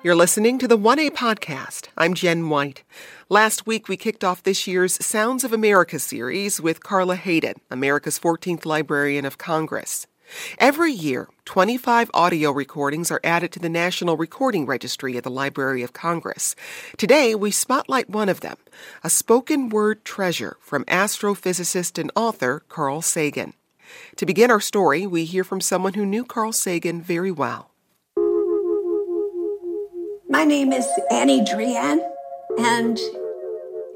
You're listening to the 1A podcast. I'm Jen White. Last week, we kicked off this year's Sounds of America series with Carla Hayden, America's 14th Librarian of Congress. Every year, 25 audio recordings are added to the National Recording Registry at the Library of Congress. Today, we spotlight one of them, a spoken word treasure from astrophysicist and author Carl Sagan. To begin our story, we hear from someone who knew Carl Sagan very well. My name is Annie Druyan, and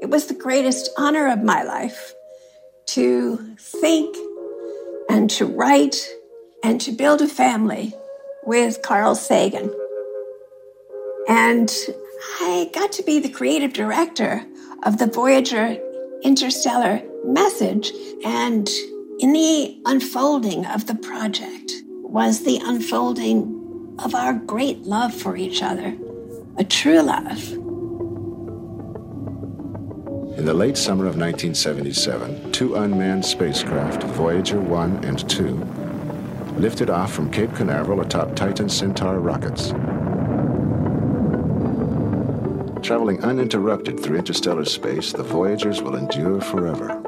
it was the greatest honor of my life to think and to write and to build a family with Carl Sagan. And I got to be the creative director of the Voyager interstellar message. And in the unfolding of the project was the unfolding of our great love for each other, a true love. In the late summer of 1977, two unmanned spacecraft, Voyager 1 and 2, lifted off from Cape Canaveral atop Titan Centaur rockets. Traveling uninterrupted through interstellar space, the Voyagers will endure forever,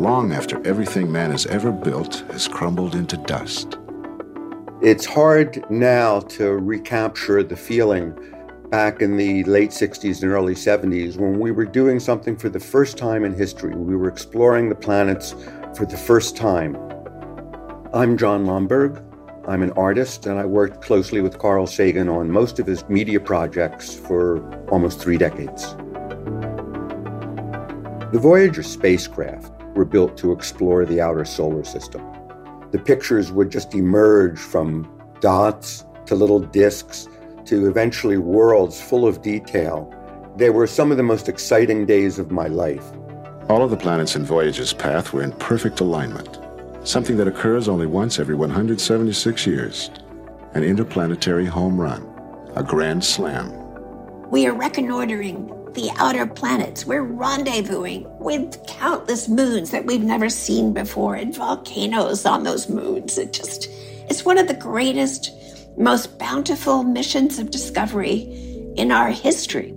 long after everything man has ever built has crumbled into dust. It's hard now to recapture the feeling back in the late 60s and early 70s when we were doing something for the first time in history. We were exploring the planets for the first time. I'm Jon Lomberg. I'm an artist, and I worked closely with Carl Sagan on most of his media projects for almost three decades. The Voyager spacecraft were built to explore the outer solar system. The pictures would just emerge from dots to little disks to eventually worlds full of detail. They were some of the most exciting days of my life. All of the planets in Voyager's path were in perfect alignment something that occurs only once every 176 years an interplanetary home run, a grand slam. We are reconnoitering the outer planets. We're rendezvousing with countless moons that we've never seen before and volcanoes on those moons. It just, it's one of the greatest, most bountiful missions of discovery in our history.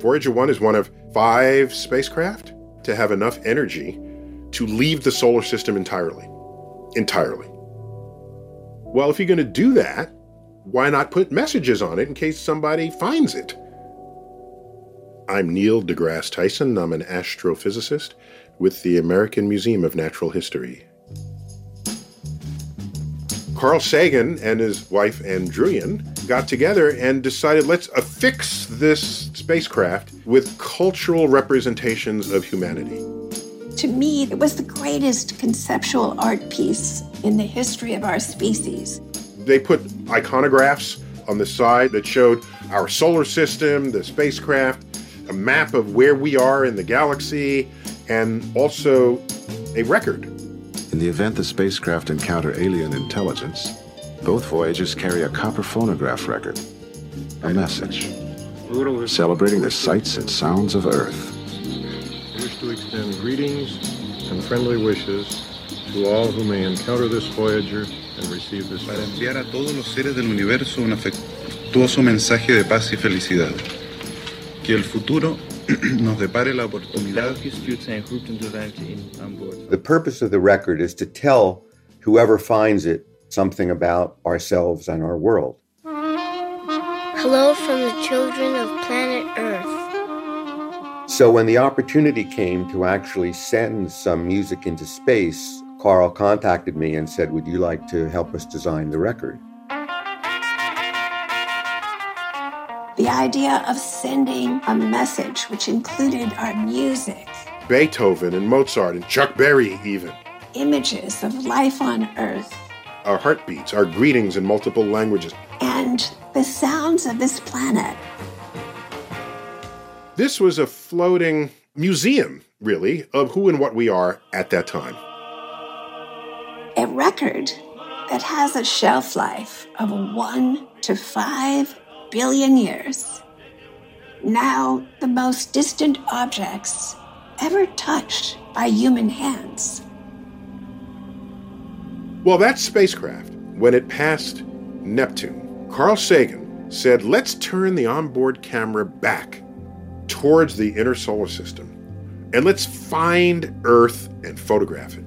Voyager 1 is one of five spacecraft to have enough energy to leave the solar system entirely. Entirely. Well, if you're going to do that, why not put messages on it in case somebody finds it? I'm Neil deGrasse Tyson. I'm an astrophysicist with the American Museum of Natural History. Carl Sagan and his wife Ann Druyan got together and decided let's affix this spacecraft with cultural representations of humanity. To me, it was the greatest conceptual art piece in the history of our species. They put iconographs on the side that showed our solar system, the spacecraft, a map of where we are in the galaxy, and also a record. In the event the spacecraft encounter alien intelligence, both Voyagers carry a copper phonograph record, a message, celebrating the sights and sounds of Earth Wish to extend greetings and friendly wishes to all who may encounter this Voyager and receive this Para enviar a todos los seres del universo un afectuoso mensaje de paz y felicidad. Que el futuro nos depare la oportunidad. The purpose of the record is to tell whoever finds it something about ourselves and our world. Hello from the children of planet Earth. So when the opportunity came to actually send some music into space, Carl contacted me and said, Would you like to help us design the record? The idea of sending a message which included our music, Beethoven and Mozart and Chuck Berry, even. Images of life on Earth. Our heartbeats, our greetings in multiple languages. And the sounds of this planet this was a floating museum, really, of who and what we are at that time. A record that has a shelf life of one to five billion years. Now, the most distant objects ever touched by human hands. Well, that spacecraft, when it passed Neptune, Carl Sagan said, let's turn the onboard camera back towards the inner solar system and let's find Earth and photograph it.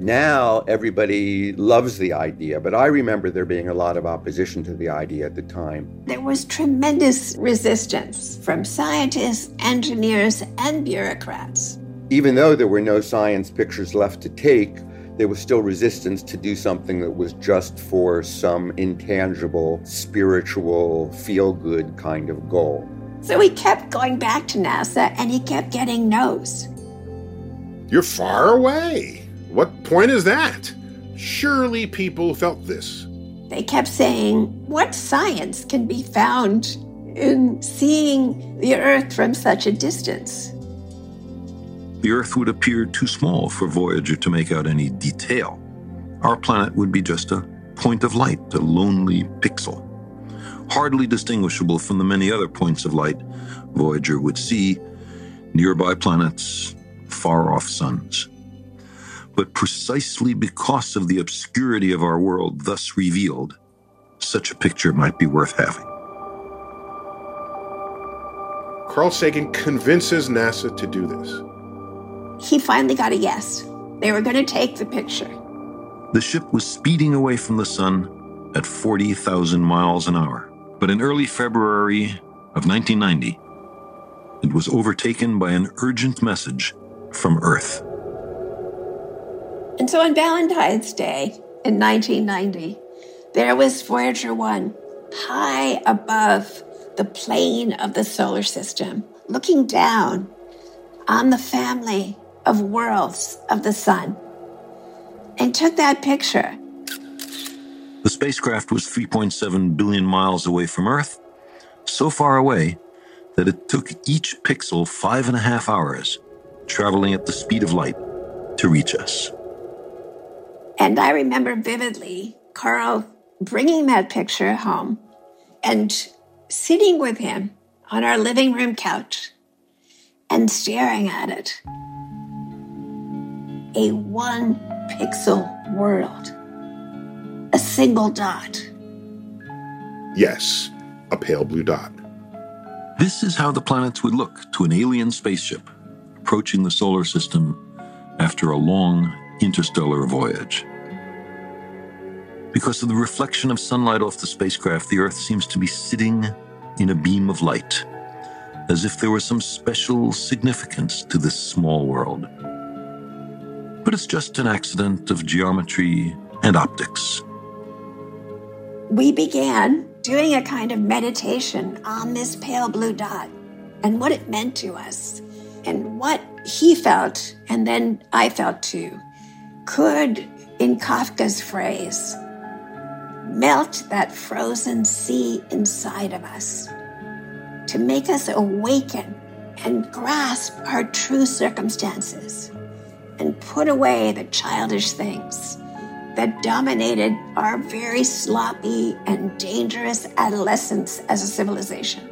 Now everybody loves the idea, but I remember there being a lot of opposition to the idea at the time. There was tremendous resistance from scientists, engineers, and bureaucrats. Even though there were no science pictures left to take, there was still resistance to do something that was just for some intangible, spiritual, feel good kind of goal. So he kept going back to NASA and he kept getting no's. You're far away. What point is that? Surely people felt this. They kept saying, What science can be found in seeing the Earth from such a distance? The Earth would appear too small for Voyager to make out any detail. Our planet would be just a point of light, a lonely pixel. Hardly distinguishable from the many other points of light Voyager would see nearby planets, far off suns but precisely because of the obscurity of our world thus revealed, such a picture might be worth having. Carl Sagan convinces NASA to do this. He finally got a yes. They were going to take the picture. The ship was speeding away from the sun at 40,000 miles an hour. But in early February of 1990, it was overtaken by an urgent message from Earth. And so on Valentine's Day in 1990, there was Voyager 1 high above the plane of the solar system, looking down on the family of worlds of the sun, and took that picture. The spacecraft was 3.7 billion miles away from Earth, so far away that it took each pixel five and a half hours, traveling at the speed of light, to reach us. And I remember vividly Carl bringing that picture home and sitting with him on our living room couch and staring at it. A one pixel world, a single dot. Yes, a pale blue dot. This is how the planets would look to an alien spaceship approaching the solar system after a long interstellar voyage. Because of the reflection of sunlight off the spacecraft, the Earth seems to be sitting in a beam of light, as if there was some special significance to this small world. But it's just an accident of geometry and optics. We began doing a kind of meditation on this pale blue dot and what it meant to us and what he felt, and then I felt too, could, in Kafka's phrase, melt that frozen sea inside of us, to make us awaken and grasp our true circumstances and put away the childish things that dominated our very sloppy and dangerous adolescence as a civilization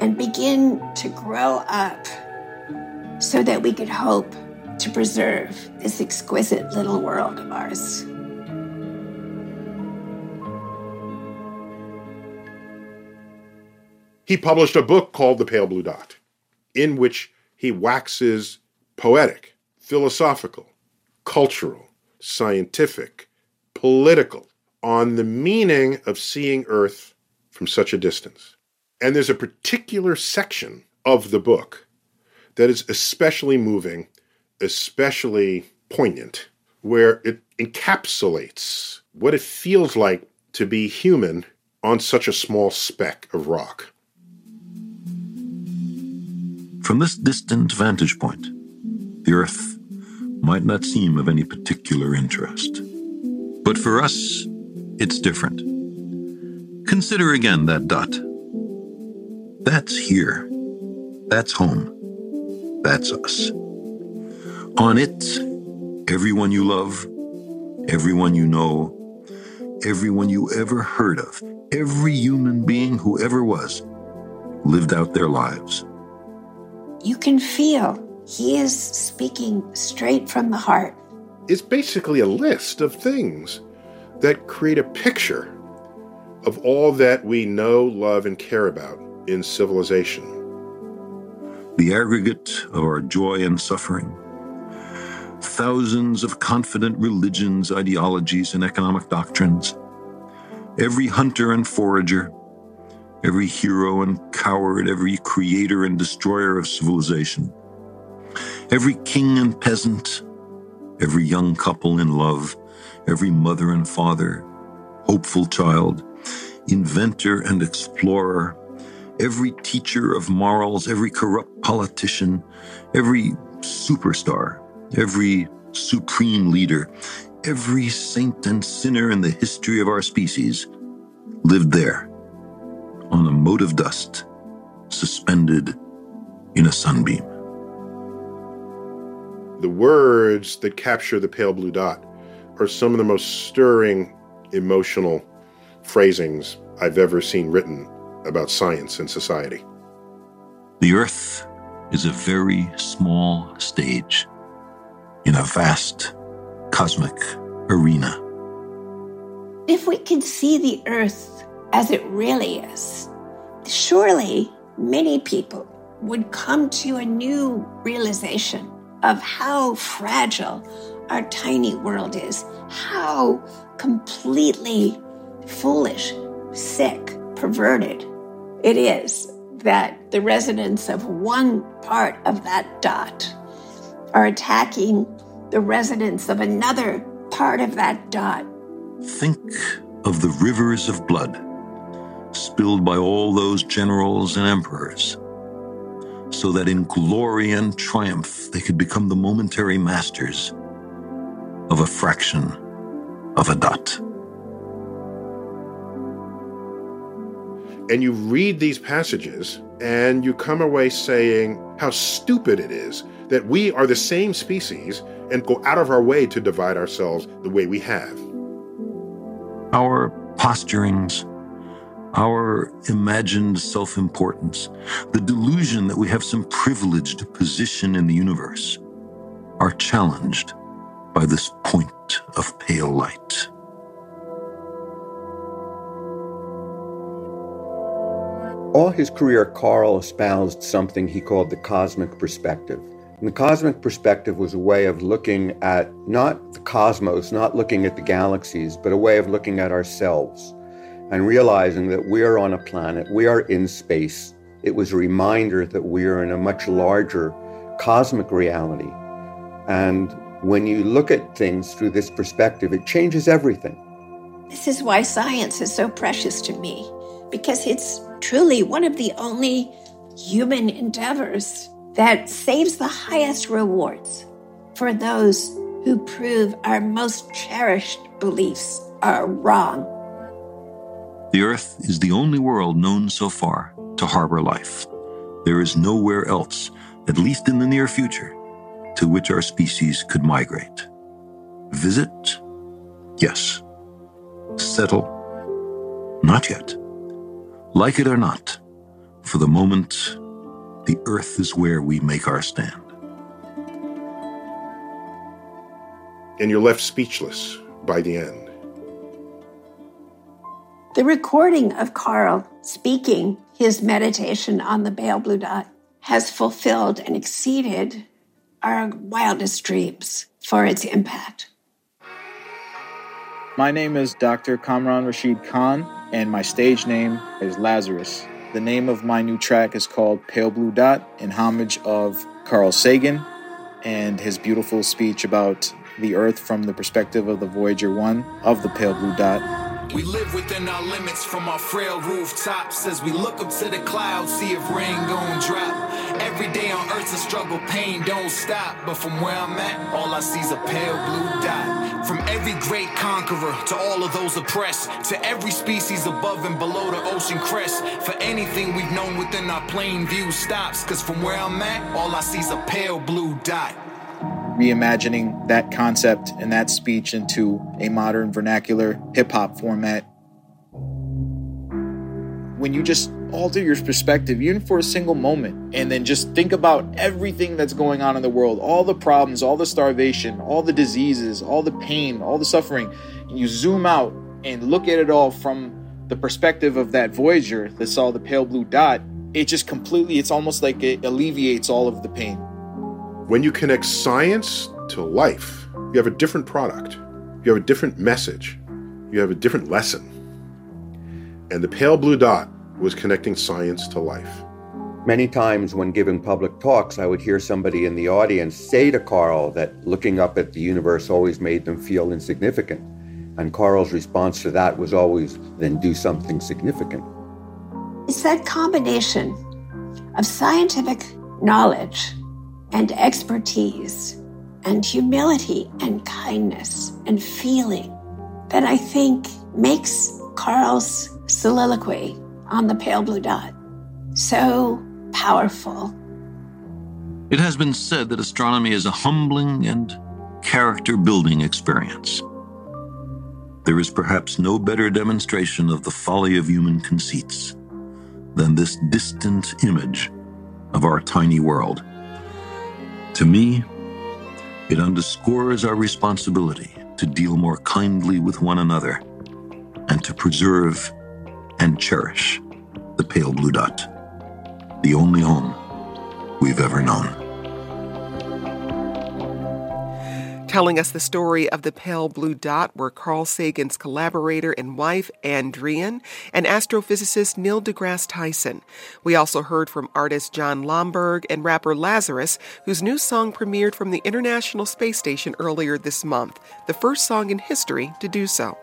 and begin to grow up so that we could hope to preserve this exquisite little world of ours. He published a book called The Pale Blue Dot, in which he waxes poetic, philosophical, cultural, scientific, political on the meaning of seeing Earth from such a distance. And there's a particular section of the book that is especially moving especially poignant, where it encapsulates what it feels like to be human on such a small speck of rock. From this distant vantage point, the Earth might not seem of any particular interest. But for us, it's different. Consider again that dot. That's here. That's home. That's us. On it, everyone you love, everyone you know, everyone you ever heard of, every human being who ever was, lived out their lives. You can feel he is speaking straight from the heart. It's basically a list of things that create a picture of all that we know, love, and care about in civilization. The aggregate of our joy and suffering. Thousands of confident religions, ideologies, and economic doctrines. Every hunter and forager, every hero and coward, every creator and destroyer of civilization. Every king and peasant, every young couple in love, every mother and father, hopeful child, inventor and explorer, every teacher of morals, every corrupt politician, every superstar, every supreme leader, every saint and sinner in the history of our species lived there on a mote of dust suspended in a sunbeam. The words that capture the pale blue dot are some of the most stirring emotional phrasings I've ever seen written about science and society. The Earth is a very small stage in a vast cosmic arena. If we could see the Earth as it really is, surely many people would come to a new realization of how fragile our tiny world is, how completely foolish, sick, perverted it is that the residents of one part of that dot are attacking the residents of another part of that dot. Think of the rivers of blood spilled by all those generals and emperors, so that in glory and triumph they could become the momentary masters of a fraction of a dot. And you read these passages and you come away saying how stupid it is that we are the same species and go out of our way to divide ourselves the way we have. Our posturings, our imagined self importance, the delusion that we have some privileged position in the universe are challenged by this point of pale light. All his career, Carl espoused something he called the cosmic perspective. And the cosmic perspective was a way of looking at not the cosmos, not looking at the galaxies, but a way of looking at ourselves and realizing that we are on a planet, we are in space. It was a reminder that we are in a much larger cosmic reality. And when you look at things through this perspective, it changes everything. This is why science is so precious to me, because it's truly one of the only human endeavors that saves the highest rewards for those who prove our most cherished beliefs are wrong. The Earth is the only world known so far to harbor life. There is nowhere else, at least in the near future, to which our species could migrate. Visit? Yes. Settle? Not yet. Like it or not, for the moment, the earth is where we make our stand. And you're left speechless by the end. The recording of Carl speaking his meditation on the pale blue dot has fulfilled and exceeded our wildest dreams for its impact. My name is Dr. Kamran Rashid Khan, and my stage name is Lazarus. The name of my new track is called Pale Blue Dot in homage of Carl Sagan and his beautiful speech about the Earth from the perspective of the Voyager 1 of the Pale Blue Dot. We live within our limits from our frail rooftops as we look up to the clouds, see if rain gon' drop. Every day on earth's a struggle, pain don't stop. But from where I'm at, all I see's a pale blue dot. From every great conqueror to all of those oppressed, to every species above and below the ocean crest. For anything we've known within our plain view stops. Cause from where I'm at, all I see's a pale blue dot reimagining that concept and that speech into a modern vernacular hip hop format. When you just alter your perspective, even for a single moment, and then just think about everything that's going on in the world all the problems, all the starvation, all the diseases, all the pain, all the suffering and you zoom out and look at it all from the perspective of that Voyager that saw the pale blue dot, it just completely, it's almost like it alleviates all of the pain. When you connect science to life, you have a different product, you have a different message, you have a different lesson. And the pale blue dot was connecting science to life. Many times when giving public talks, I would hear somebody in the audience say to Carl that looking up at the universe always made them feel insignificant. And Carl's response to that was always, then do something significant. It's that combination of scientific knowledge and expertise and humility and kindness and feeling that I think makes Carl's soliloquy on the pale blue dot so powerful. It has been said that astronomy is a humbling and character building experience. There is perhaps no better demonstration of the folly of human conceits than this distant image of our tiny world. To me, it underscores our responsibility to deal more kindly with one another and to preserve and cherish the pale blue dot the only home we've ever known. Telling us the story of the pale blue dot were Carl Sagan's collaborator and wife, Ann Druyan, and astrophysicist Neil deGrasse Tyson. We also heard from artist Jon Lomberg and rapper Lazarus, whose new song premiered from the International Space Station earlier this month, the first song in history to do so.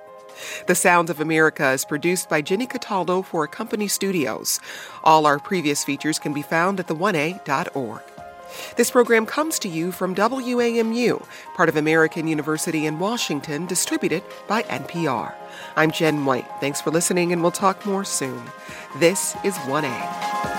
The Sounds of America is produced by Jennie Cataldo for Accompany Studios. All our previous features can be found at the1a.org. This program comes to you from WAMU, part of American University in Washington, distributed by NPR. I'm Jen White. Thanks for listening, and we'll talk more soon. This is 1A.